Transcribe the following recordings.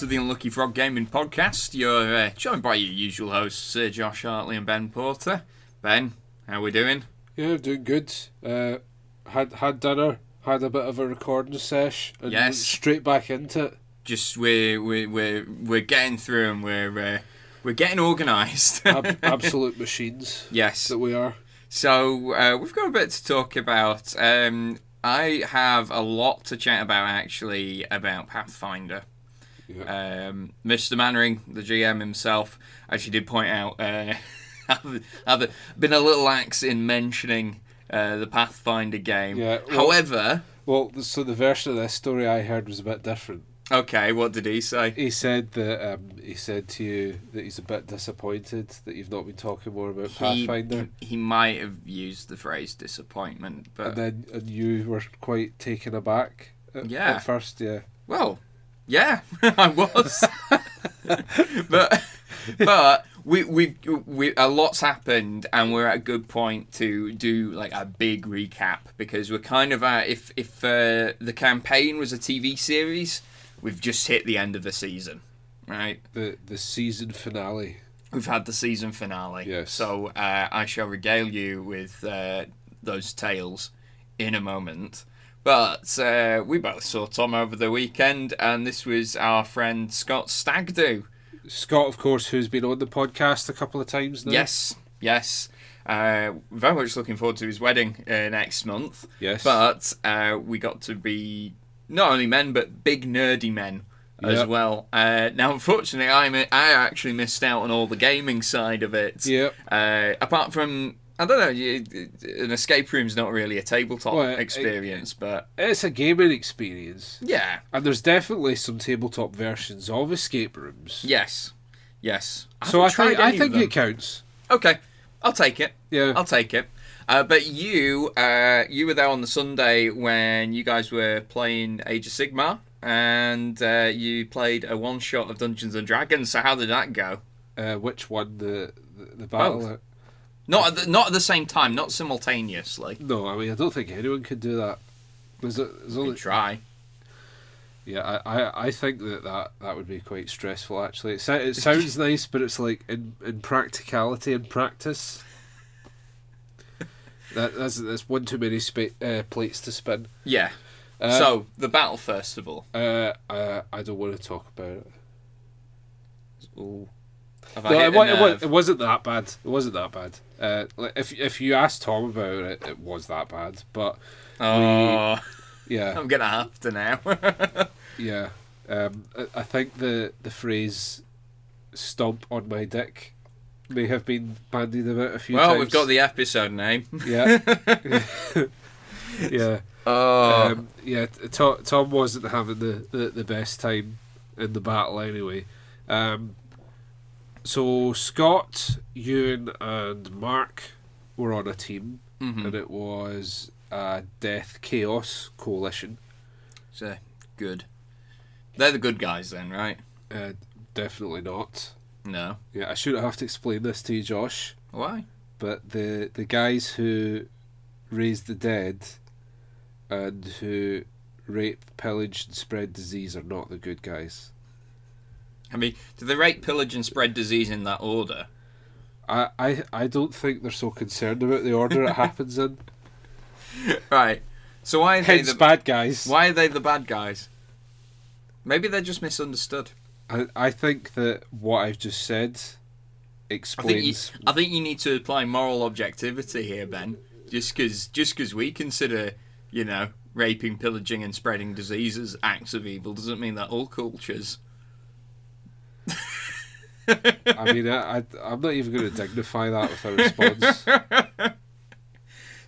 to the Unlucky Frog Gaming Podcast. You're uh, joined by your usual hosts, Sir Josh Hartley and Ben Porter. Ben, how are we doing? Yeah, doing good. Uh, had had dinner, had a bit of a recording sesh, and Yes. straight back into it. Just we're we're we're, we're getting through and we're uh, we're getting organised. Ab- absolute machines yes. that we are. So uh, we've got a bit to talk about. Um, I have a lot to chat about actually about Pathfinder. Yeah. Um, Mr. Mannering, the GM himself, actually did point out uh, have, have been a little lax in mentioning uh, the Pathfinder game. Yeah, well- However, Well, so the version of this story I heard was a bit different. okay, what did he say? He said that um, he said to you that he's a bit disappointed that you've not been talking more about He, Pathfinder, he might have used the phrase disappointment, but and then and you were quite taken aback. At, Yeah. At first, yeah. Well, yeah, I was. but but we we we a lot's happened and we're at a good point to do like a big recap because we're kind of at if if uh, the campaign was a TV series, we've just hit the end of the season, right? The the season finale. We've had the season finale. Yes. So uh, I shall regale you with uh, those tales in a moment. But uh, we both saw Tom over the weekend, and this was our friend Scott Stagdo. Scott, of course, who's been on the podcast a couple of times now. Yes, yes. Uh, very much looking forward to his wedding uh, next month. Yes. But uh, we got to be not only men, but big nerdy men as Yeah. well. Uh, now, unfortunately, I mi- I actually missed out on all the gaming side of it. Yep. Uh, apart from, I don't know, you, an escape room's not really a tabletop Well, it- experience, but It's a gaming experience. yeah, And there's definitely some tabletop versions of escape rooms. yes, yes. So I think I think it counts. Okay, I'll take it. Yeah. I'll take it. Uh, but you, uh, you were there on the Sunday when you guys were playing Age of Sigmar, and uh, you played a one shot of Dungeons and Dragons. So how did that go? Uh, which one the the, the battle? Both. Not at the, not at the same time, not simultaneously. No, I mean I don't think anyone could do that. There's, a, there's only could try. yeah. I, I, I think that, that that would be quite stressful. Actually, it, so- it sounds nice, but it's like in, in practicality and practice. That that's that's one too many spa- uh, plates to spin. Yeah. Uh, so the battle first of all. uh, uh, I don't want to talk about it. Ooh. No, it, it, it wasn't that bad. It wasn't that bad. Uh, like, if if you asked Tom about it, it was that bad. But Oh, yeah, I'm gonna have to now. yeah. Um, I, I think the the phrase "stomp on my dick" may have been bandied about a few times. well, times. we've got the episode name. yeah, yeah, Oh, um, yeah. Tom, Tom wasn't having the, the, the best time in the battle anyway. Um, so Scott, Ewan, and Mark were on a team, Mhm. and it was a Death Chaos coalition. so good. They're the good guys then, right? Uh, definitely not. No. Yeah, I shouldn't have to explain this to you, Josh. Why? But the the guys who raise the dead and who rape, pillage, and spread disease are not the good guys. I mean, do they rate, pillage, and spread disease in that order? I, I, I don't think they're so concerned about the order it happens in. Right. So why are they Hence, the bad guys. why are they the bad guys? Maybe they're just misunderstood. I, I think that what I've just said I think you, explains. I think you need to apply moral objectivity here, Ben. Just because just 'cause we consider, you know, raping, pillaging, and spreading diseases acts of evil doesn't mean that all cultures. I mean, I, I, I'm not even going to dignify that with a response.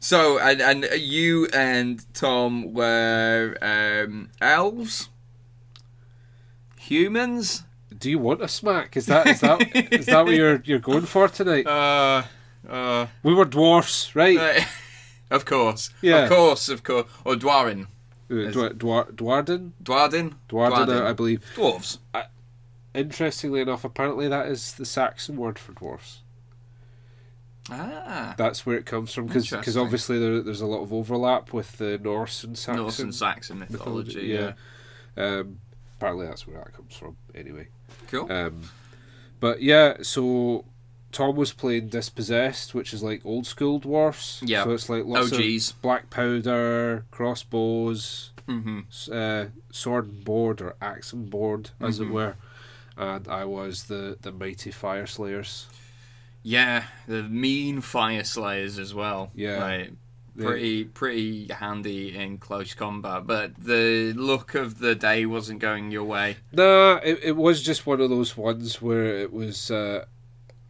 So, and, and you and Tom were um, elves, humans. Do you want a smack? Is that is that is that what you're you're going for tonight? Uh, uh, We were dwarfs, right? of course, Yeah. of course, of course. Or Dwarin, Uh, Dwar- Dwar- Dwarden, Dwardin, Dwarden, uh, I believe. dwarves. Interestingly enough, apparently that is the Saxon word for dwarfs. Ah, That's where it comes from, because obviously there, there's a lot of overlap with the Norse and Saxon. Norse and Saxon mythology. mythology, Yeah. yeah. Um, apparently that's where that comes from. Anyway, Cool. um, but yeah, so Tom was playing Dispossessed, which is like old school dwarfs. Yeah. So it's like lots OGs. of black powder, crossbows, hmm uh, sword and board or axe and board, as it Mhm. were. And I was the the mighty Fyreslayers. Yeah, the mean fire slayers as well. Yeah. Like, pretty pretty handy in close combat, but the look of the day wasn't going your way. Nah, it, it was just one of those ones where it was uh,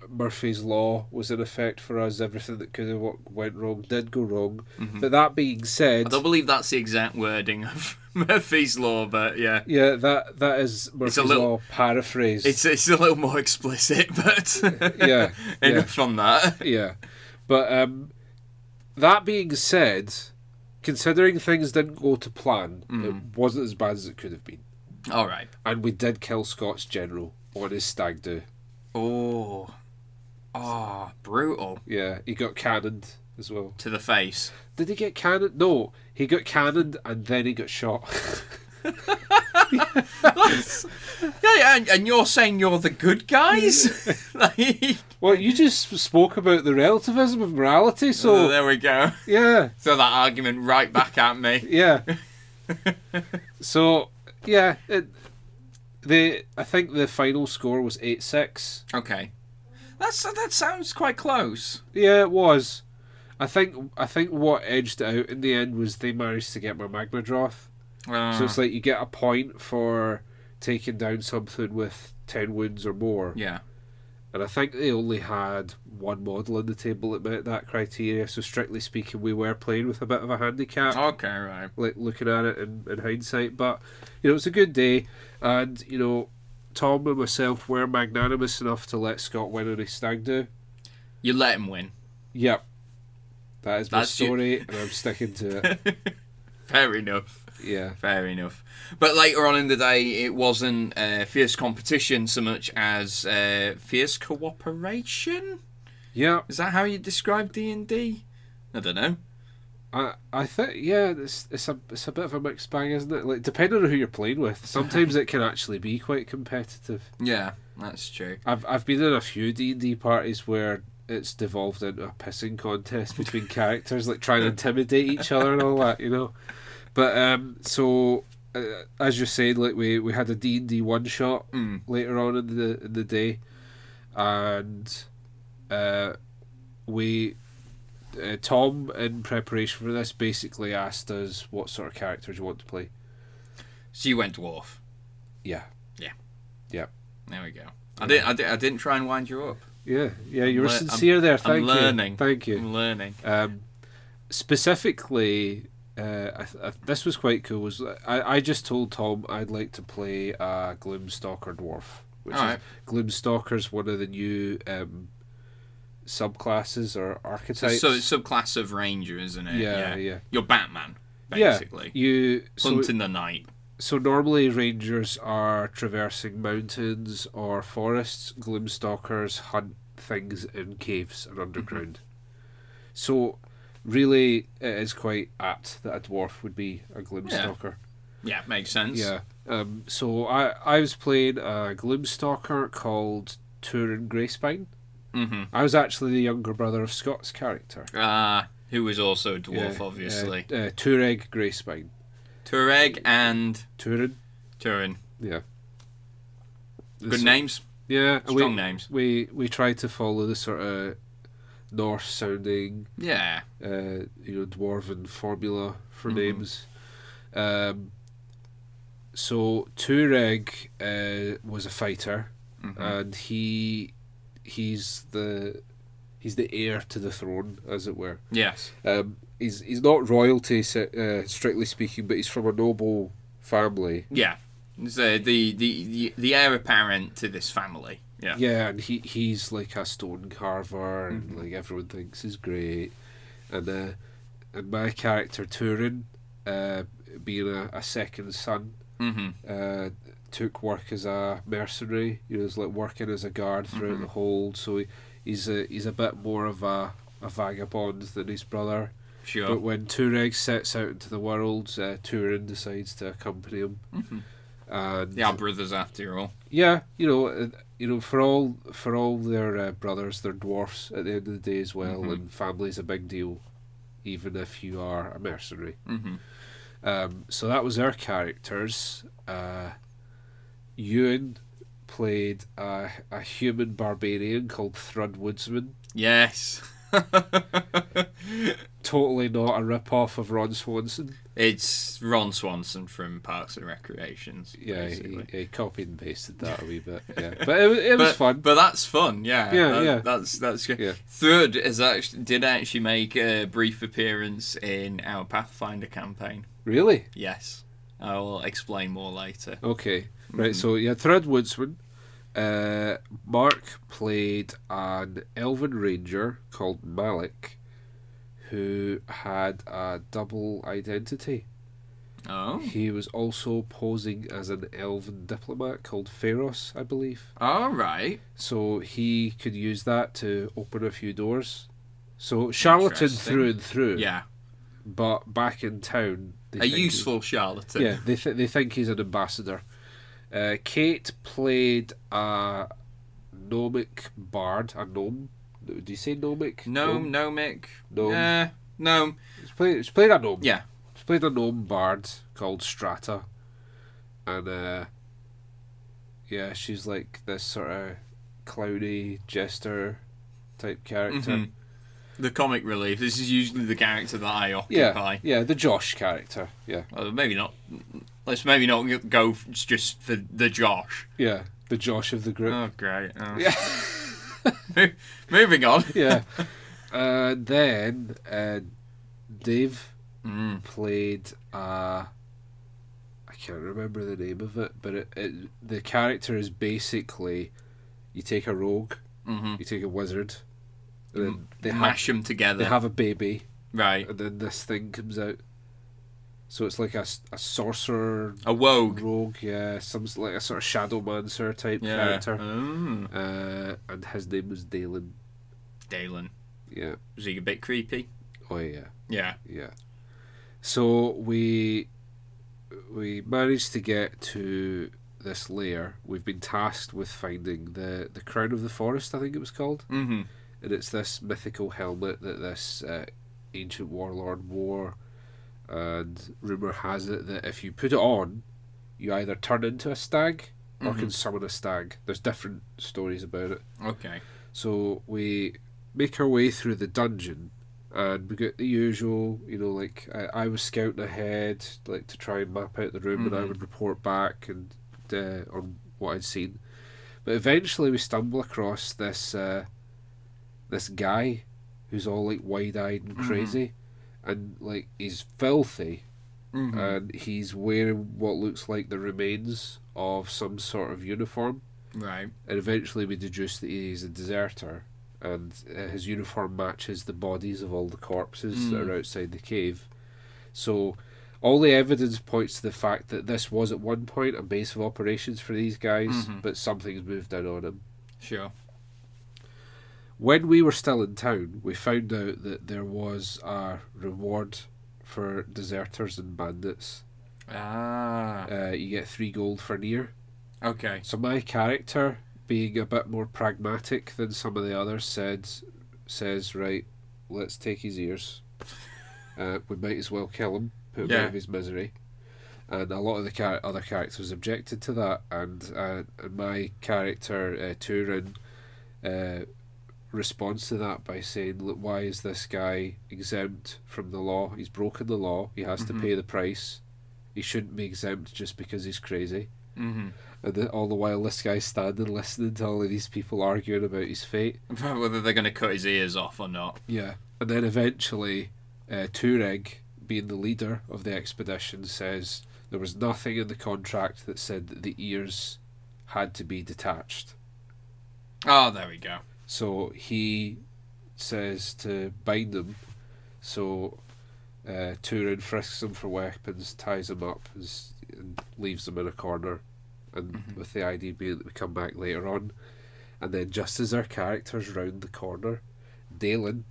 Murphy's Law was in effect for us. Everything that could have went wrong did go wrong. Mhm. But that being said, I don't believe that's the exact wording of Murphy's Law, but yeah. yeah, that that is Murphy's little- Law paraphrased. It's it's a little more explicit, but Yeah, enough on that. yeah, but um, that being said, considering things didn't go to plan, Mm. it wasn't as bad as it could have been, All right. and we did kill Scott's general on his stag do. Oh, oh, brutal Yeah, he got cannoned as well. to the face. Did he get cannoned? No, he got cannoned and then he got shot. Yeah, yeah, and, and you're saying you're the good guys? like, well, you just spoke about the relativism of morality, so oh, there we go. yeah, Throw that argument right back at me. yeah. so yeah, it, the I think the final score was eight six. Okay, that's that sounds quite close. Yeah, it was. I think I think what edged it out in the end was they managed to get my Magmadroth. Uh, So it's like you get a point for taking down something with ten wounds or more. yeah, And I think they only had one model on the table that met that criteria. So strictly speaking, we were playing with a bit of a handicap, okay, right. like looking at it in, in hindsight. But you know, it was a good day, and you know, Tom and myself were magnanimous enough to let Scott win on his stag do. You let him win. Yep, that is my That's you- story, and I'm sticking to it. Fair enough. Yeah, Fair enough. But later on in the day, it wasn't uh, fierce competition so much as uh, fierce cooperation. yeah. Is that how you describe D and D? I don't know. I I think yeah, it's it's a it's a bit of a mixed bag, isn't it? Like depending on who you're playing with, sometimes it can actually be quite competitive. Yeah, that's true. I've I've been in a few D and D parties where it's devolved into a pissing contest between characters, like trying to intimidate each other and all that, you know. But um, so uh, as you're saying, like we we had a D and D one shot Mm. later on in the in the day, and uh, we uh, Tom in preparation for this basically asked us what sort of characters you want to play. So you went dwarf. Yeah, Yeah. Yeah. There we go. I didn't. I, did, I didn't try and wind you up. Yeah, yeah. You were I'm- sincere there. Thank you. learning. Thank you. I'm learning. Um, specifically, uh, I th- I, this was quite cool. Was I, I just told Tom I'd like to play a Gloomstalker dwarf, which Alright. is Gloomstalker's one of the new um, subclasses or So, archetypes. so it's subclass of ranger, isn't it? yeah, yeah, You're Batman, basically. Yeah. You so Hunting the night. So normally rangers are traversing mountains or forests. Gloomstalkers hunt things in caves and underground. So really, it is quite apt that a dwarf would be a Gloomstalker. Yeah, makes sense. Yeah. Um. So I I was playing a Gloomstalker called Turin Greyspine. Mm-hmm. I was actually the younger brother of Scott's character. Uh, who was also a dwarf, Yeah, obviously. Uh, uh, Tureg Greyspine. Tureg and Turin. Turin. Yeah. Good So- names. Yeah. Strong we, names. We we tried to follow the sort of Norse sounding, Yeah. uh, you know, dwarven formula for Mhm. names. Um. So Tureg uh, was a fighter. Mhm. and he he's the he's the heir to the throne, as it were. yes. Um, he's he's not royalty, uh, strictly speaking, but he's from a noble family. Yeah. So the, the, the, the heir apparent to this family. Yeah. Yeah, and he he's like a stone carver, and like everyone thinks is great. And uh, and my character Turin, uh, being a, a second son, Mm-hmm. uh, took work as a mercenary. He was like working as a guard throughout Mhm. the hold, so he, he's a he's a bit more of a, a vagabond than his brother. Sure. But when Tureg sets out into the world, uh, Turin decides to accompany him. hmm and are brothers after all. yeah, you know, uh, you know, for all for all their uh, brothers, they're dwarfs at the end of the day as well, Mhm. and family's a big deal, even if you are a mercenary. hmm Um, so that was our characters. Uh, Ewan played a, a human barbarian called Thrud Woodsman. Yes. Totally not a rip off of Ron Swanson. it's Ron Swanson from Parks and Recreations. Yeah, he, he copied and pasted that a wee bit. Yeah, but it, it was but, fun. But that's fun, yeah. Yeah, That- yeah. That's that's good. Yeah. Thrud is actually did actually make a brief appearance in our Pathfinder campaign. Really? Yes, I will explain more later. Okay. Right, Mhm. so yeah, Thrud Woodsman. Uh, Mark played an elven ranger called Malik who had a double identity. Oh, He was also posing as an elven diplomat called Pharos, I believe. all right. So he could use that to open a few doors. So charlatan through and through. Yeah, But back in town, they a think he- useful charlatan. yeah, they th- they think he's an ambassador. Uh, Kate played a gnomic bard, a gnome. Do you say gnomic? Gnome, gnomic. Gnome. Yeah, gnome. She's played, she played a gnome. Yeah. She played a gnome bard called Strata, and uh, yeah, she's like this sort of clowny jester type character. Mhm. The comic relief. This is usually the character that I Yeah, occupy. yeah, the Josh character. Yeah, Well, maybe not. Let's maybe not go just for the Josh. yeah, the Josh of the group. Oh, great. Oh. Yeah. Mo- Moving on. yeah. Uh, then uh, Dave Mm. played uh, I can't remember the name of it, but it, it the character is basically you take a rogue, hmm you take a wizard, and then they have Mash them together. they have a baby, right. and then this thing comes out. So it's like a, a sorcerer A wogue. rogue, yeah, some like a sort of shadowmancer type Yeah. character. Mm. Uh, and his name was Dalen. Dalen. Yeah. Was he a bit creepy? Oh yeah. Yeah. Yeah. So we we managed to get to this lair. We've been tasked with finding the the crown of the forest. I think it was called, hmm and it's this mythical helmet that this uh, ancient warlord wore. And rumor has it that if you put it on, you either turn into a stag or Mhm. can summon a stag. There's different stories about it. Okay. So we make our way through the dungeon, and we get the usual, you know, like I, I was scouting ahead, like to try and map out the room, and I Mhm. would report back and uh, on what I'd seen. But eventually, we stumble across this uh, this guy who's all like wide eyed and Mhm. crazy, and like he's filthy, hmm and he's wearing what looks like the remains of some sort of uniform right. and eventually we deduce that he's a deserter and uh, his uniform matches the bodies of all the corpses that Mm. are outside the cave so all the evidence points to the fact that this was at one point a base of operations for these guys Mhm. but something's moved in on him Sure. When we were still in town we found out that there was a reward for deserters and bandits Ah. uh, you get three gold for an ear Okay. So my character, being a bit more pragmatic than some of the others, said, says right, let's take his ears. Uh, we might as well kill him, put him out of his misery. And a lot of the char- other characters objected to that, and, uh, and my character uh, Turin uh, responds to that by saying, "Look, why is this guy exempt from the law? He's broken the law. He has Mhm. to pay the price. He shouldn't be exempt just because he's crazy." hmm And then all the while, this guy's standing listening to all of these people arguing about his fate. Whether they're going to cut his ears off or not. Yeah. And then eventually, uh, Tureg, being the leader of the expedition, says there was nothing in the contract that said that the ears had to be detached. Oh, there we go. So he says to bind them. So uh, Turin frisks them for weapons, ties them up, and, and leaves them in a corner. And Mhm. with the idea being that we come back later on. And then just as our characters round the corner, Dalen,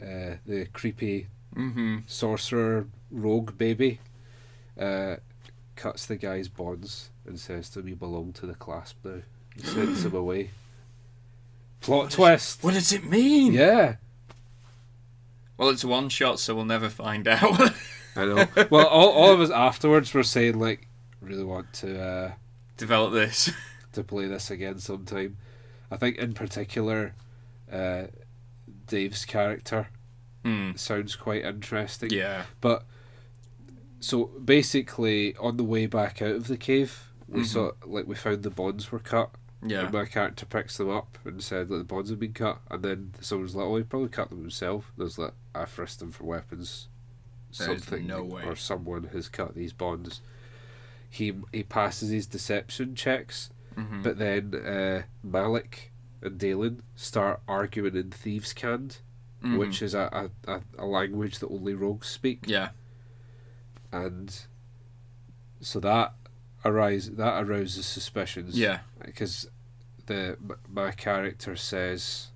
uh, the creepy hmm sorcerer rogue baby, uh, cuts the guy's bonds and says to him, "You belong to the clasp now." He sends him away. Plot twist. What does it mean? Yeah, Well, it's one shot, so we'll never find out. I know. well, all, all of us afterwards were saying like, really want to uh, Develop this. to play this again sometime. I think in particular, uh, Dave's character Hmm. sounds quite interesting. Yeah. But so basically, on the way back out of the cave, we Mhm. saw like we found the bonds were cut. Yeah. And my character picks them up and said that the bonds have been cut, and then someone's like, "Oh, he probably cut them himself." There's like, "I frisked them for weapons." Something no way. or someone has cut these bonds. He he passes his deception checks, Mhm. but then uh, Malik and Dalen start arguing in thieves' cant, Mhm. which is a, a, a, a language that only rogues speak Yeah. and so that arise that arouses suspicions. Yeah. Because the my character says,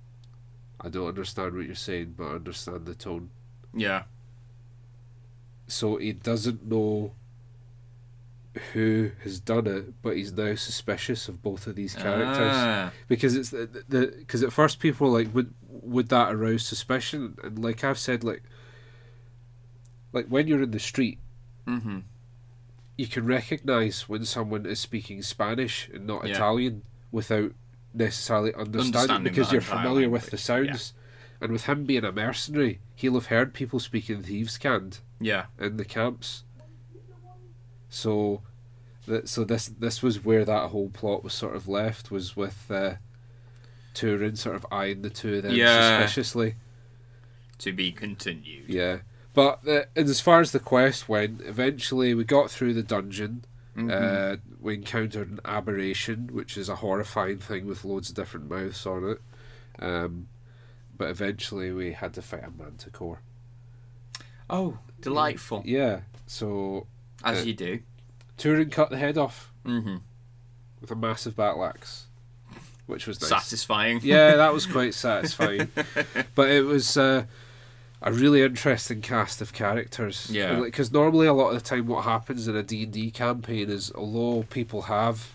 "I don't understand what you're saying, but I understand the tone." Yeah. So he doesn't know who has done it, but he's now suspicious of both of these characters Ah. because it's the the because at first people were like would would that arouse suspicion and like I've said like like when you're in the street Mhm. You can recognize when someone is speaking Spanish and not Yeah. Italian without necessarily understanding, Understanding because you're familiar with the language, sounds. And with him being a mercenary, he'll have heard people speaking thieves' cant Yeah. in the camps. So, that so this this was where that whole plot was sort of left was with uh, Turin sort of eyeing the two of them Yeah. suspiciously. To be continued. Yeah. But and as far as the quest went, eventually we got through the dungeon. Mhm. Uh, we encountered an aberration, which is a horrifying thing with loads of different mouths on it. Um, but eventually we had to fight a manticore. oh, delightful. Yeah. So As uh, you do. Turin cut the head off hmm with a massive battle axe, which was nice. Satisfying. yeah, that was quite satisfying. but it was uh, a really interesting cast of characters. Yeah. Because normally a lot of the time what happens in a D&D campaign is although people have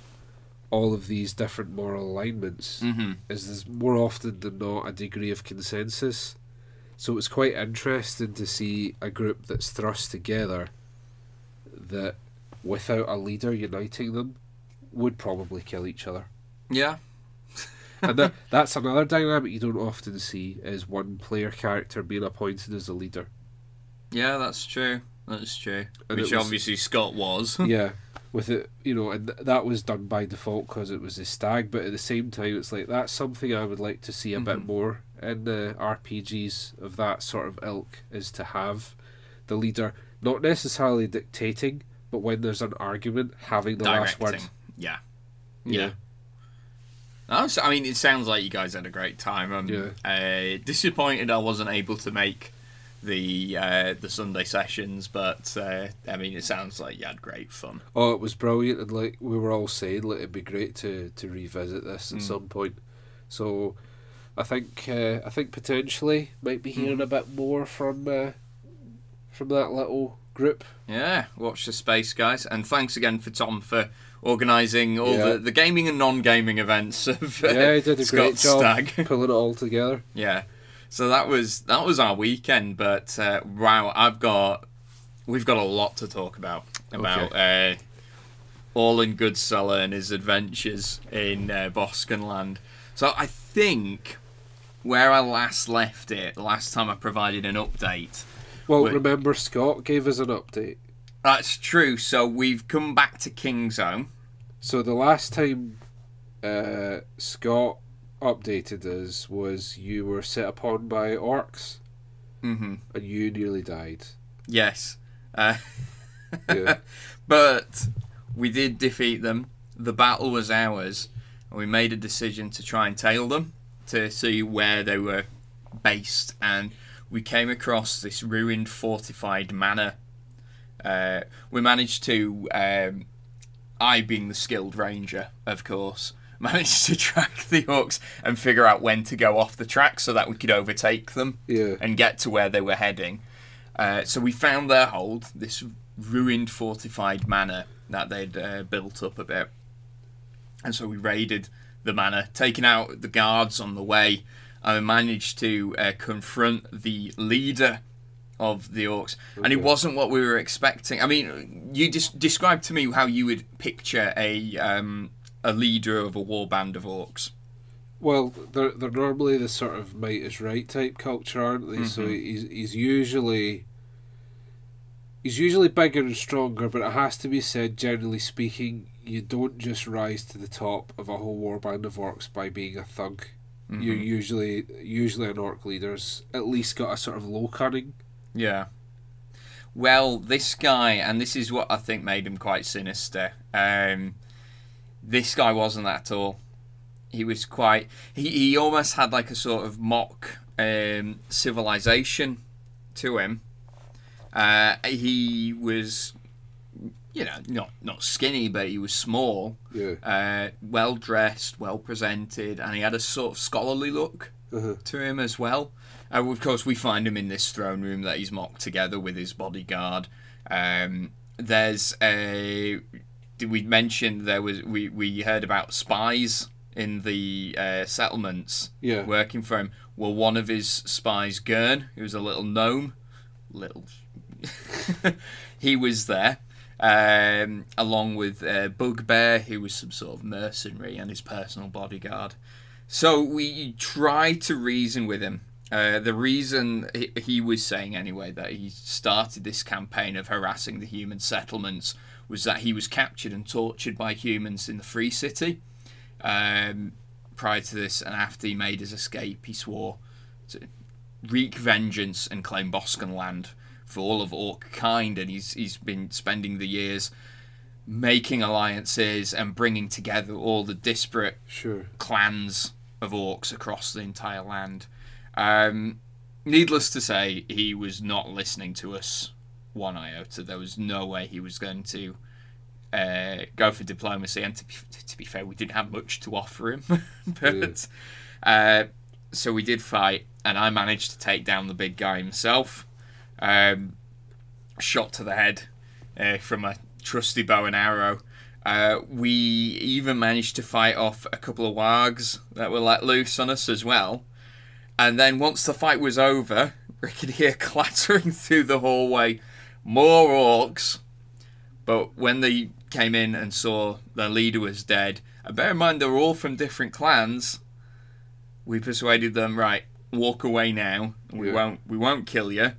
all of these different moral alignments, hmm is there's more often than not a degree of consensus. So it's quite interesting to see a group that's thrust together that without a leader uniting them would probably kill each other. Yeah. And that, that's another dynamic you don't often see is one player character being appointed as a leader. Yeah, that's true. That's true. And Which was- obviously Scott was. yeah, with it, you know, and th- that was done by default because it was a stag. But at the same time, it's like that's something I would like to see a bit Mhm. more in the RPGs of that sort of ilk is to have the leader not necessarily dictating, but when there's an argument, having the last word. Yeah. Yeah. Yeah. I mean, it sounds like you guys had a great time. I'm Yeah. uh, disappointed I wasn't able to make the uh, the Sunday sessions, but uh, I mean, it sounds like you had great fun. Oh, it was brilliant, and like we were all saying, like it'd be great to to revisit this at Mm. some point. So, I think uh, I think potentially might be hearing Mm. a bit more from uh, from that little group. Yeah, watch the space, guys, and thanks again for Tom for organising all Yeah. the, the gaming and non-gaming events of uh, Yeah, he did a great job Stag. pulling it all together. Yeah. So that was that was our weekend, but uh, wow, I've got we've got a lot to talk about about uh, Orland Goodseller and his adventures in uh, Boskenland. So I think where I last left it, last time I provided an update. Well, Wait. remember Scott gave us an update. That's true. So we've come back to King's Home. So the last time uh, Scott updated us was you were set upon by orcs hmm and you nearly died. Yes. Uh, Yeah. but we did defeat them. The battle was ours, and we made a decision to try and tail them to see where they were based. And we came across this ruined, fortified manor. Uh, we managed to, um, I being the skilled ranger, of course, managed to track the orcs and figure out when to go off the track so that we could overtake them Yeah. and get to where they were heading. Uh, so we found their hold, this ruined fortified manor that they'd uh, built up a bit. And so we raided the manor, taking out the guards on the way, and managed to uh, confront the leader of the orcs. And it wasn't what we were expecting. I mean, you just described to me how you would picture a um, a leader of a war band of orcs. Well, they're they're normally the sort of might is right type culture, aren't they? So Mhm. he's he's usually he's usually bigger and stronger, but it has to be said, generally speaking, you don't just rise to the top of a whole war band of orcs by being a thug. You're Mhm. usually usually an orc leader's at least got a sort of low cunning. Yeah. Well, this guy, and this is what I think made him quite sinister. Um, this guy wasn't that at all. He was quite. He, he almost had like a sort of mock um, civilization to him. Uh, he was, you know, not not skinny, but he was small, Yeah. uh, well dressed, well presented, and he had a sort of scholarly look Uh-huh. to him as well. Uh, of course, we find him in this throne room that he's mocked together with his bodyguard. Um, there's a. We mention there was we we heard about spies in the uh, settlements Yeah. working for him? Well, one of his spies, Gurn, who was a little gnome, little, he was there. Um, along with uh, Bugbear, who was some sort of mercenary and his personal bodyguard. So we try to reason with him. Uh, the reason he, he was saying, anyway, that he started this campaign of harassing the human settlements was that he was captured and tortured by humans in the Free City. Um, prior to this, and after he made his escape, he swore to wreak vengeance and claim Boskan land for all of Orc kind, and he's he's been spending the years making alliances and bringing together all the disparate Sure. clans of orcs across the entire land. Um, needless to say, he was not listening to us one iota. There was no way he was going to uh, go for diplomacy. And to be, to be fair, we didn't have much to offer him. but uh, so we did fight, and I managed to take down the big guy himself. Um, shot to the head uh, from a trusty bow and arrow. Uh, we even managed to fight off a couple of wargs that were let loose on us as well. And then once the fight was over, we could hear clattering through the hallway more orcs. But when they came in and saw their leader was dead, and bear in mind they were all from different clans, we persuaded them, right, walk away now. We Yeah. won't we won't kill you.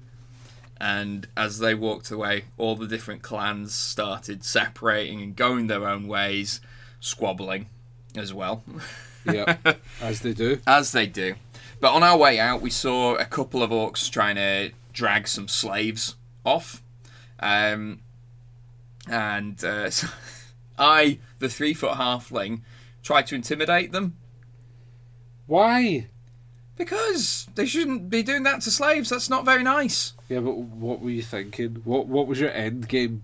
And as they walked away, all the different clans started separating and going their own ways, squabbling as well. Yeah. As they do. As they do. But on our way out, we saw a couple of orcs trying to drag some slaves off. Um, and uh, so I, the three foot halfling, tried to intimidate them Why? because they shouldn't be doing that to slaves. That's not very nice. Yeah, but what were you thinking? What What was your end game?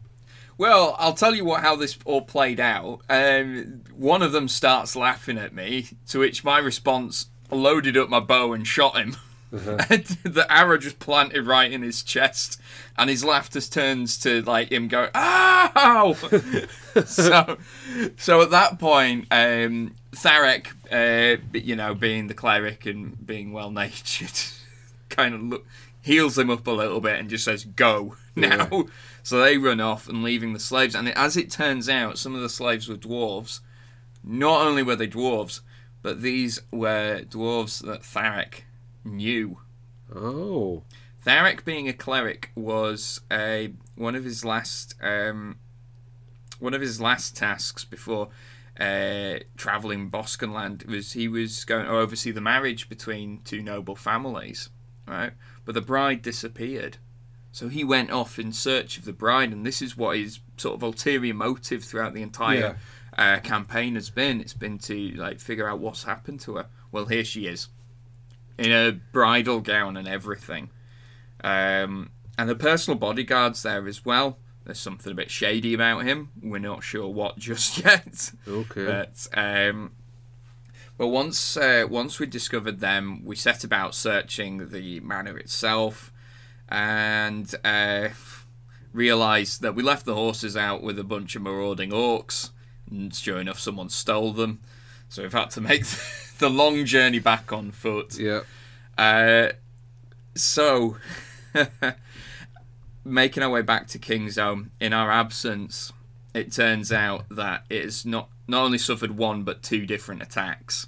Well, I'll tell you what how this all played out. Um, one of them starts laughing at me, to which my response loaded up my bow and shot him. Uh-huh. And the arrow just planted right in his chest, and his laughter turns to like him going "Ow!" so, so at that point, um, Tharek, uh, you know, being the cleric and being well natured, kind of look, heals him up a little bit and just says, "Go now." Yeah. So they run off and leaving the slaves. And as it turns out, some of the slaves were dwarves. Not only were they dwarves, but these were dwarves that Tharek knew. Oh. Tharek, being a cleric, was a one of his last um, one of his last tasks before uh, traveling Boskenland was he was going to oversee the marriage between two noble families, right? But the bride disappeared, so he went off in search of the bride, and this is what his sort of ulterior motive throughout the entire uh, campaign has been. It's been to like figure out what's happened to her. Well, here she is, in a bridal gown and everything, um, and the personal bodyguards there as well. There's something a bit shady about him. We're not sure what just yet. Okay. But um, but once uh, once we discovered them, we set about searching the manor itself. and uh, realised that we left the horses out with a bunch of marauding orcs, and sure enough, someone stole them. So we've had to make the long journey back on foot. Yeah. Uh, so, making our way back to King's Home in our absence, it turns out that it has not not only suffered one but two different attacks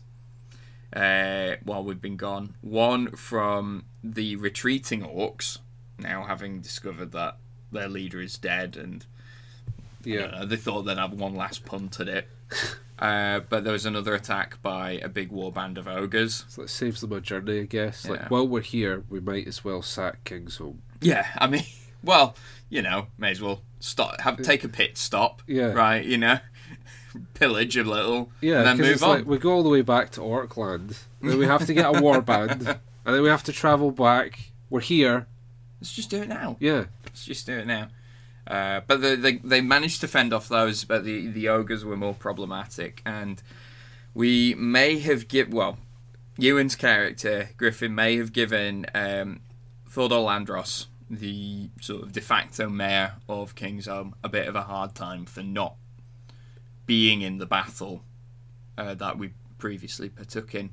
uh, while we've been gone. One from the retreating orcs, now having discovered that their leader is dead, and Yeah. know, they thought they'd have one last punt at it. Uh, but there was another attack by a big warband of ogres. So it saves them a journey, I guess. Yeah. Like while we're here, we might as well sack King's Home. Yeah, I mean, well, you know, may as well stop, have take a pit stop, Yeah. right? You know, pillage a little, Yeah, and then move it's on. like we go all the way back to Orkland, then we have to get a warband, and then we have to travel back. We're here. Let's just do it now. Yeah. Let's just do it now. Uh, but the, they they managed to fend off those, but the the ogres were more problematic, and we may have given, well, Ewan's character Griffin may have given um, Thordor Landros, the sort of de facto mayor of King's Home, a bit of a hard time for not being in the battle uh, that we previously partook in.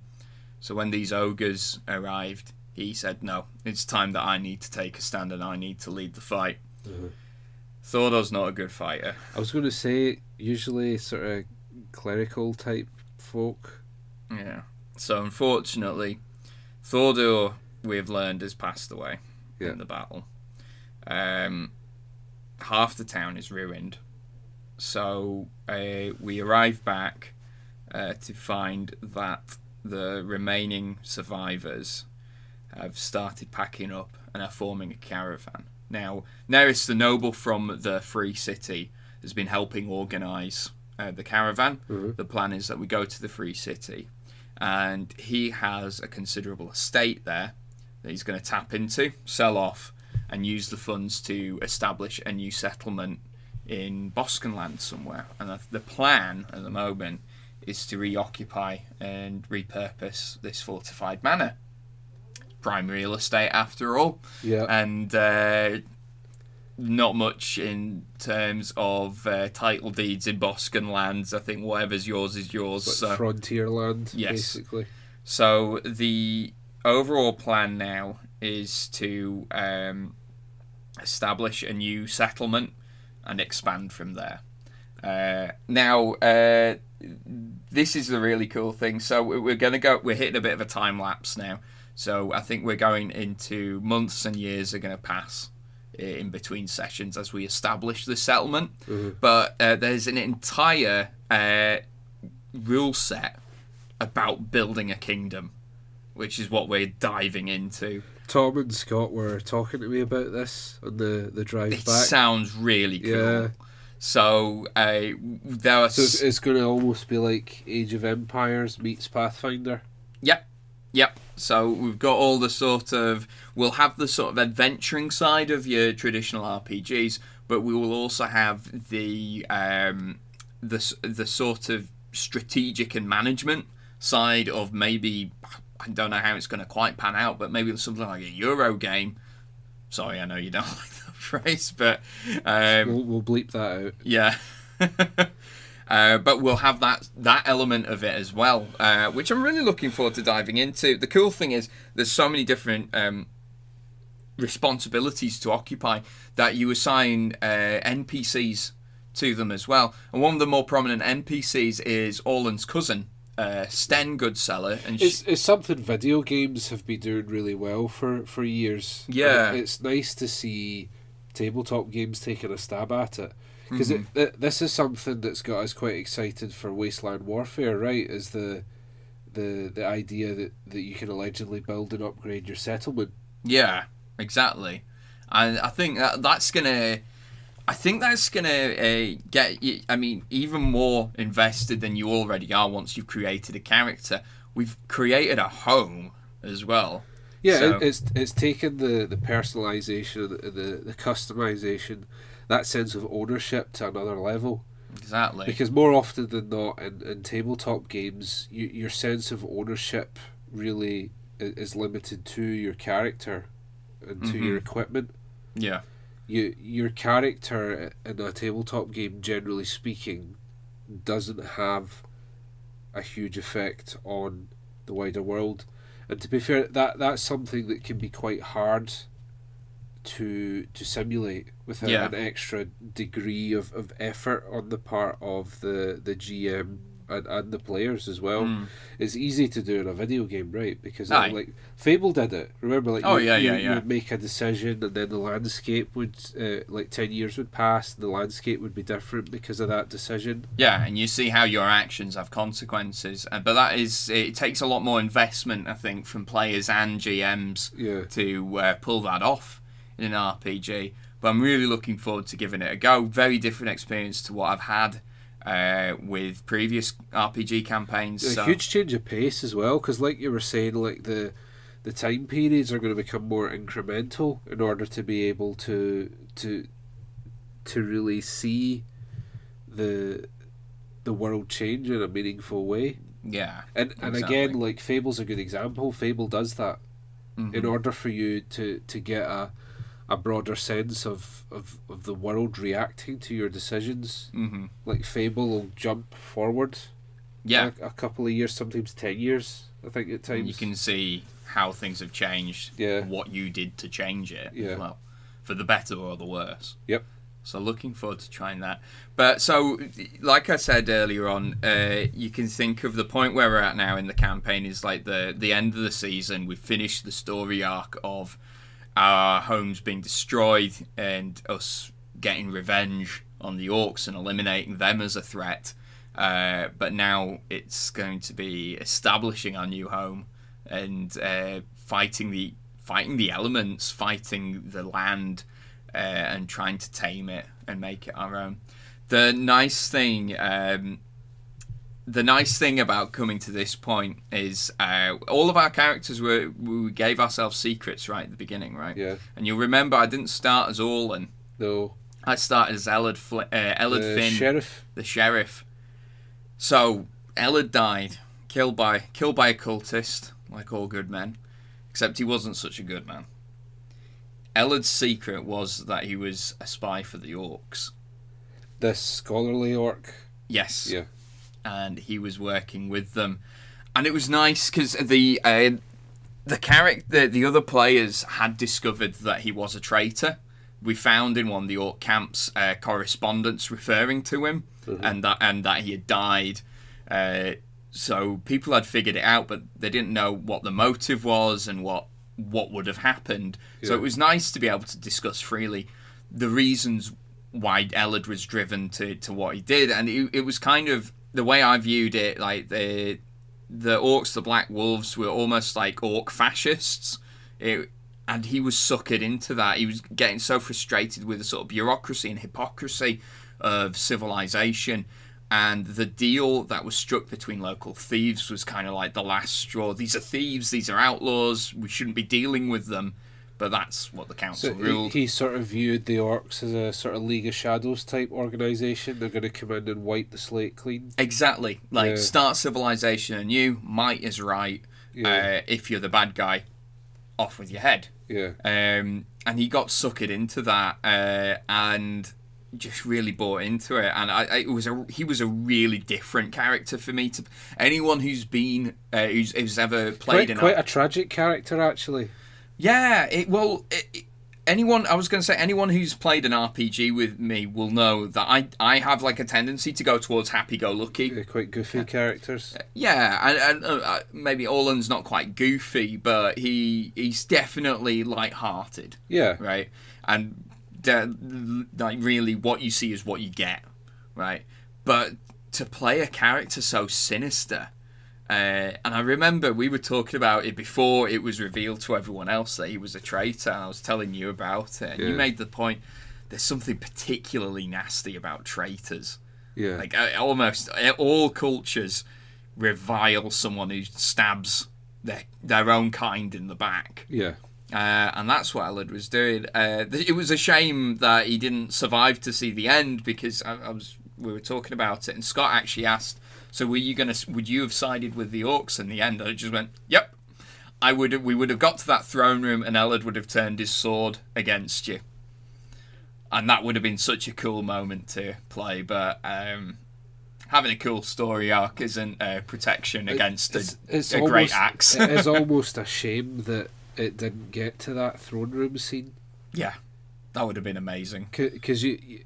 So when these ogres arrived, he said, "No, it's time that I need to take a stand and I need to lead the fight." Mhm. Thordor's not a good fighter. I was going to say, usually sort of clerical type folk. Yeah. So unfortunately, Thordor, we've learned, has passed away Yeah. in the battle. Um, half the town is ruined. So uh, we arrive back uh, to find that the remaining survivors have started packing up and are forming a caravan. Now, Neris the noble from the Free City has been helping organise uh, the caravan. Mhm. The plan is that we go to the Free City, and he has a considerable estate there that he's going to tap into, sell off, and use the funds to establish a new settlement in Boskenland somewhere. And the- the plan at the moment is to reoccupy and repurpose this fortified manor. Prime real estate, after all Yeah. and uh, not much in terms of uh, title deeds in Boscan lands. I think whatever's yours is yours. like So, frontier land, Yes. basically. so the overall plan now is to um, establish a new settlement and expand from there. Uh, now, uh, this is the really cool thing. So we- we're going to go. We're hitting a bit of a time lapse now. So I think we're going into months and years are going to pass in between sessions as we establish the settlement. Mhm. But uh, there's an entire uh, rule set about building a kingdom, which is what we're diving into. Tom and Scott were talking to me about this on the, the drive It back. sounds really cool. Yeah. So uh, there are So it's, it's going to almost be like Age of Empires meets Pathfinder. Yep. So we've got all the sort of we'll have the sort of adventuring side of your traditional RPGs, but we will also have the um, the the sort of strategic and management side of maybe I don't know how it's going to quite pan out, but maybe something like a Euro game. Sorry, I know you don't like that phrase, but um, We'll, we'll bleep that out. yeah. uh, but we'll have that that element of it as well, uh, which I'm really looking forward to diving into. The cool thing is there's so many different um, responsibilities to occupy that you assign uh, NPCs to them as well. And one of the more prominent NPCs is Orland's cousin, uh, Sten Goodseller, and she, It's, it's something video games have been doing really well for, for years. Yeah. And It's nice to see tabletop games taking a stab at it. Because Mm-hmm. this is something that's got us quite excited for Wasteland Warfare, right? Is the the the idea that, that you can allegedly build and upgrade your settlement. Yeah, exactly. And I think that that's gonna. I think that's gonna uh, get you. I mean, even more invested than you already are once you've created a character. We've created a home as well. Yeah, So- it's it's taken the the personalization, the, the the customization, that sense of ownership to another level. Exactly. Because more often than not, in, in tabletop games, you, your sense of ownership really is limited to your character and to your mm-hmm. equipment. Yeah. You your character in a tabletop game, generally speaking, doesn't have a huge effect on the wider world. And to be fair, that that's something that can be quite hard to to simulate without Yeah. an extra degree of, of effort on the part of the, the GM and, and the players as well. Mm. It's easy to do in a video game, right? Because Aye. like Fable did it. Remember, like Oh, you, yeah, you, yeah, you yeah. would make a decision, and then the landscape would uh, like ten years would pass, the landscape would be different because of that decision. Yeah, and you see how your actions have consequences. Uh, but that is, it takes a lot more investment, I think, from players and GMs Yeah. to uh, pull that off in an RPG. But I'm really looking forward to giving it a go. Very different experience to what I've had uh, with previous RPG campaigns. A so, huge change of pace as well, because like you were saying, like the the time periods are going to become more incremental in order to be able to to to really see the the world change in a meaningful way. yeah. And and Exactly. again, like Fable's a good example. Fable does that. Mhm. In order for you to, to get a a broader sense of, of, of the world reacting to your decisions, Mhm. like Fable will jump forward Yeah. a, a couple of years, sometimes ten years. I think at times You can see how things have changed. Yeah. What you did to change it Yeah. as well. For the better or the worse. Yep. So looking forward to trying that. But so, like I said earlier on, uh, you can think of the point where we're at now in the campaign is like the the end of the season. We've finished the story arc of our homes being destroyed and us getting revenge on the orcs and eliminating them as a threat. Uh, but now it's going to be establishing our new home and uh, fighting the fighting the elements, fighting the land, uh, and trying to tame it and make it our own. The nice thing, um, the nice thing about coming to this point is uh, all of our characters were we gave ourselves secrets right at the beginning, right? Yeah. And you'll remember I didn't start as Orland. No. I started as Ellard, Fl- uh, Ellard the Finn sheriff. the sheriff. So Ellard died, killed by killed by a cultist, like all good men, except he wasn't such a good man. Ellard's secret was that he was a spy for the orcs. This scholarly orc. Yes. Yeah. And he was working with them, and it was nice because the uh, the character, the other players had discovered that he was a traitor. We found in one of the orc camps uh, correspondence referring to him, and that and that he had died. Uh, so people had figured it out, but they didn't know what the motive was and what what would have happened. So it was nice to be able to discuss freely the reasons why Ellard was driven to, to what he did, and it, it was kind of the way I viewed it. Like the the orcs, the Black Wolves, were almost like orc fascists. It, and he was suckered into that. He was getting so frustrated with the sort of bureaucracy and hypocrisy of civilization. And the deal that was struck between local thieves was kind of like the last straw. These are thieves, these are outlaws, we shouldn't be dealing with them. But that's what the council So ruled. he sort of viewed the orcs as a sort of League of Shadows type organization. They're going to come in and wipe the slate clean. Exactly. Like Yeah. start civilization anew. Might is right. Yeah. Uh, if you're the bad guy, off with your head. Yeah. Um, and he got suckered into that, uh, and just really bought into it. And I, I it was a he was a really different character for me. To anyone who's been uh, who's, who's ever played Quite, in quite a tragic character, actually. Yeah, it well, it, anyone I was going to say anyone who's played an RPG with me will know that I I have like a tendency to go towards happy-go-lucky. They're quite goofy characters. Yeah, and, and uh, uh, maybe Orland's not quite goofy, but he he's definitely light-hearted, Yeah. right? And de- like really, what you see is what you get, right? But to play a character so sinister. Uh, and I remember we were talking about it before it was revealed to everyone else that he was a traitor, and I was telling you about it. And you made the point there's something particularly nasty about traitors. Yeah. Like uh, almost uh, all cultures revile someone who stabs their their own kind in the back, yeah. uh, and that's what Ellard was doing. Uh, it was a shame that he didn't survive to see the end because I, I was we were talking about it, and Scott actually asked, "So were you gonna? Would you have sided with the orcs in the end?" I just went, "Yep." I would we would have got to that throne room and Ellard would have turned his sword against you. And that would have been such a cool moment to play, but um, having a cool story arc isn't uh, protection against a, It's, it's a almost, great axe. it is almost a shame that it didn't get to that throne room scene yeah, that would have been amazing. because you, you,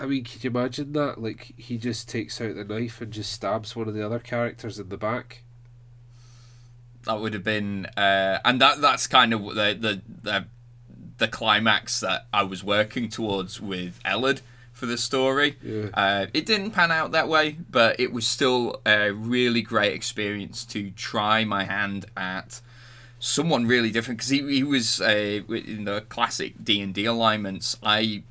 I mean, can you imagine that? Like he just takes out the knife and just stabs one of the other characters in the back. That would have been, uh, and that that's kind of the the the, the climax that I was working towards with Ellard for the story. Yeah. Uh, it didn't pan out that way, but it was still a really great experience to try my hand at someone really different because he, he was uh, in the classic D and D alignments. I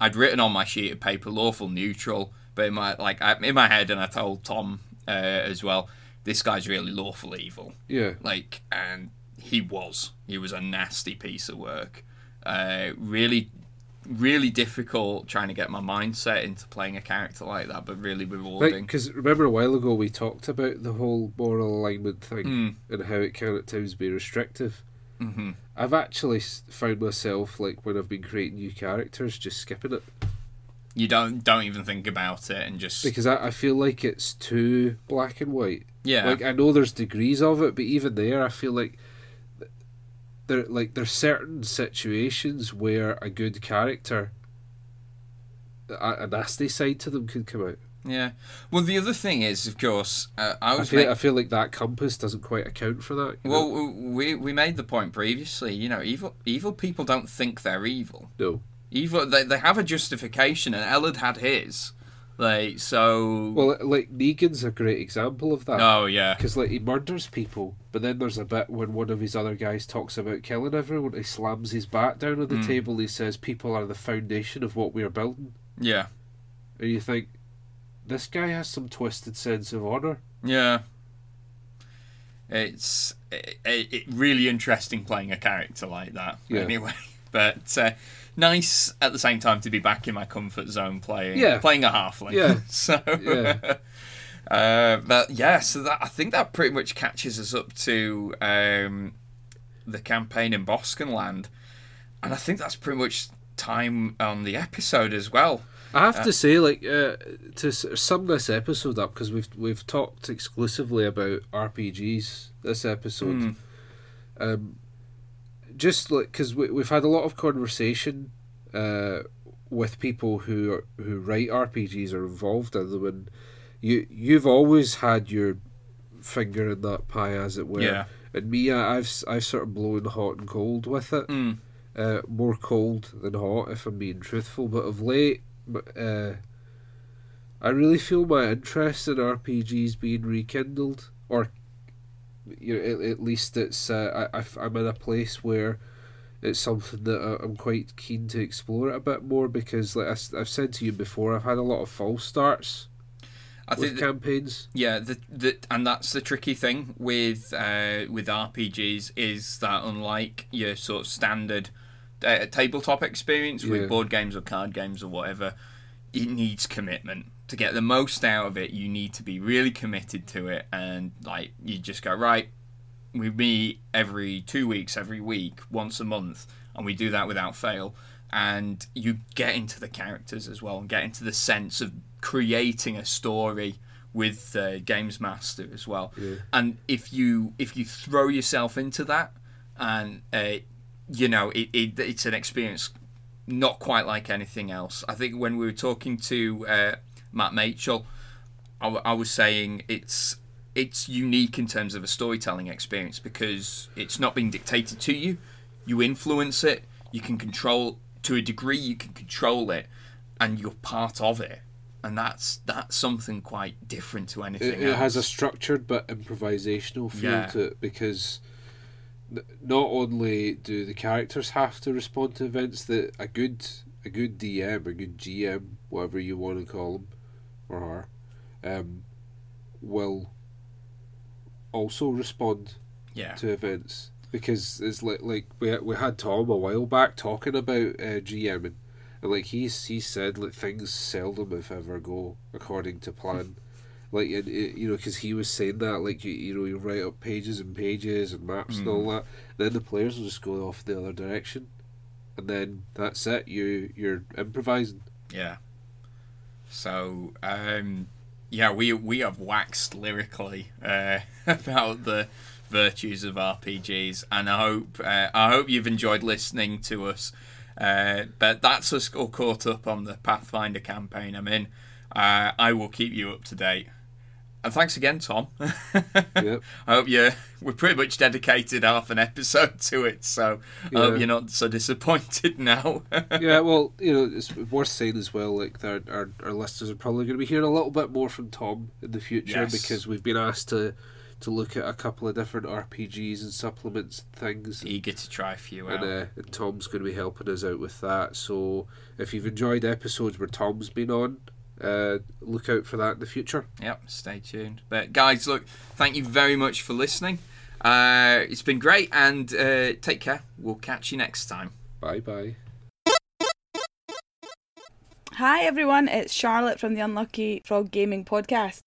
I'd written on my sheet of paper lawful neutral, but in my like I, in my head, and I told Tom uh, as well, this guy's really lawful evil. Yeah, Like, and he was. He was a nasty piece of work. Uh, really, really difficult trying to get my mindset into playing a character like that, but really rewarding. because remember a while ago we talked about the whole moral alignment thing Mm. and how it can at times be restrictive. Hmm I've actually found myself like when I've been creating new characters, just skipping it You don't don't even think about it and just because I, I feel like it's too black and white. yeah. Like I know there's degrees of it, but even there, I feel like there like there's certain situations where a good character, a, a nasty side to them could come out. Yeah. Well, the other thing is, of course, uh, I I feel I feel like that compass doesn't quite account for that. you know? well, we we made the point previously. You know, evil evil people don't think they're evil. no. Evil they they have a justification, and Ellard had his. Like so. Well, like Negan's a great example of that. oh yeah. Because like he murders people, but then there's a bit when one of his other guys talks about killing everyone. He slams his bat down on the Mm. table. He says, "People are the foundation of what we are building." Yeah. And you think, this guy has some twisted sense of honor. Yeah. It's it, it, really interesting playing a character like that. Yeah. Anyway, but uh, nice at the same time to be back in my comfort zone playing Yeah. playing a halfling. Yeah. so. Yeah. Uh, but yeah, so that I think that pretty much catches us up to um, the campaign in Boskenland, and I think that's pretty much time on the episode as well. I have to say, like, uh, to sum this episode up, because we've we've talked exclusively about RPGs this episode. Mm. Um, just like because we, we've had a lot of conversation uh, with people who are, who write RPGs or involved in them, and you you've always had your finger in that pie, as it were. Yeah. And me, I- I've I've sort of blown hot and cold with it. Mm. Uh, more cold than hot, if I'm being truthful. But of late, m- uh, I really feel my interest in RPGs being rekindled, or you know, at, at least it's uh, I, I'm in a place where it's something that I'm quite keen to explore it a bit more because, like I, have said to you before, I've had a lot of false starts I with think that- campaigns. Yeah, the, the and that's the tricky thing with uh, with RPGs is that unlike your sort of standard uh, tabletop experience Yeah. with board games or card games or whatever, it needs commitment to get the most out of it. You need to be really committed to it, and like you just go right. We meet every two weeks, every week, once a month, and we do that without fail. And you get into the characters as well, and get into the sense of creating a story with the games master as well. Yeah. And if you if you throw yourself into that, and uh, you know it, it it's an experience not quite like anything else. I think when we were talking to uh, Matt Machel, I, w- I was saying it's it's unique in terms of a storytelling experience because it's not being dictated to you. You influence it. You can control to a degree. You can control it, and you're part of it. And that's that's something quite different to anything It, it has a structured but improvisational feel Yeah. to it because not only do the characters have to respond to events that a good a good DM, a good GM, whatever you want to call them or her, um, will also respond yeah. to events because it's like like we we had Tom a while back talking about uh, GMing, and like he's he said like things seldom if ever go according to plan, like it, it, you know, because he was saying that like you you know you write up pages and pages and maps and all that, then the players will just go off the other direction, and then that's it. You you're improvising. Yeah. So, um, yeah, we we have waxed lyrically uh, about the virtues of RPGs, and I hope uh, I hope you've enjoyed listening to us. Uh, but that's us all caught up on the Pathfinder campaign I'm in. Uh, I will keep you up to date. And thanks again, Tom. Yep. I hope you we pretty much dedicated half an episode to it, so I hope you're not so disappointed now. yeah, well, you know, it's worth saying as well. Like, our our, our listeners are probably going to be hearing a little bit more from Tom in the future Yes. because we've been asked to to look at a couple of different RPGs and supplements and things. Eager to try a few And, out. uh, and Tom's going to be helping us out with that. So if you've enjoyed episodes where Tom's been on, uh, look out for that in the future. Yep, stay tuned. But guys, look, thank you very much for listening. Uh, it's been great, and uh, take care. We'll catch you next time. Bye bye. Hi everyone, it's Charlotte from the Unlucky Frog Gaming Podcast.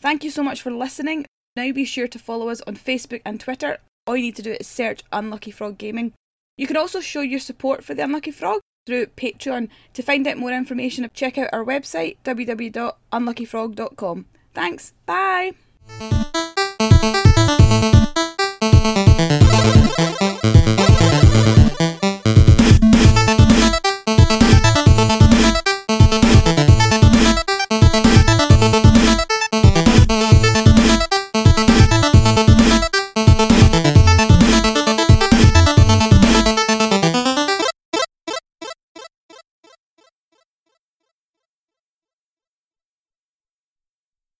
Thank you so much for listening. Now be sure to follow us on Facebook and Twitter. All you need to do is search Unlucky Frog Gaming. You can also show your support for the Unlucky Frog through Patreon. To find out more information, check out our website www.unluckyfrog.com. Thanks. Bye.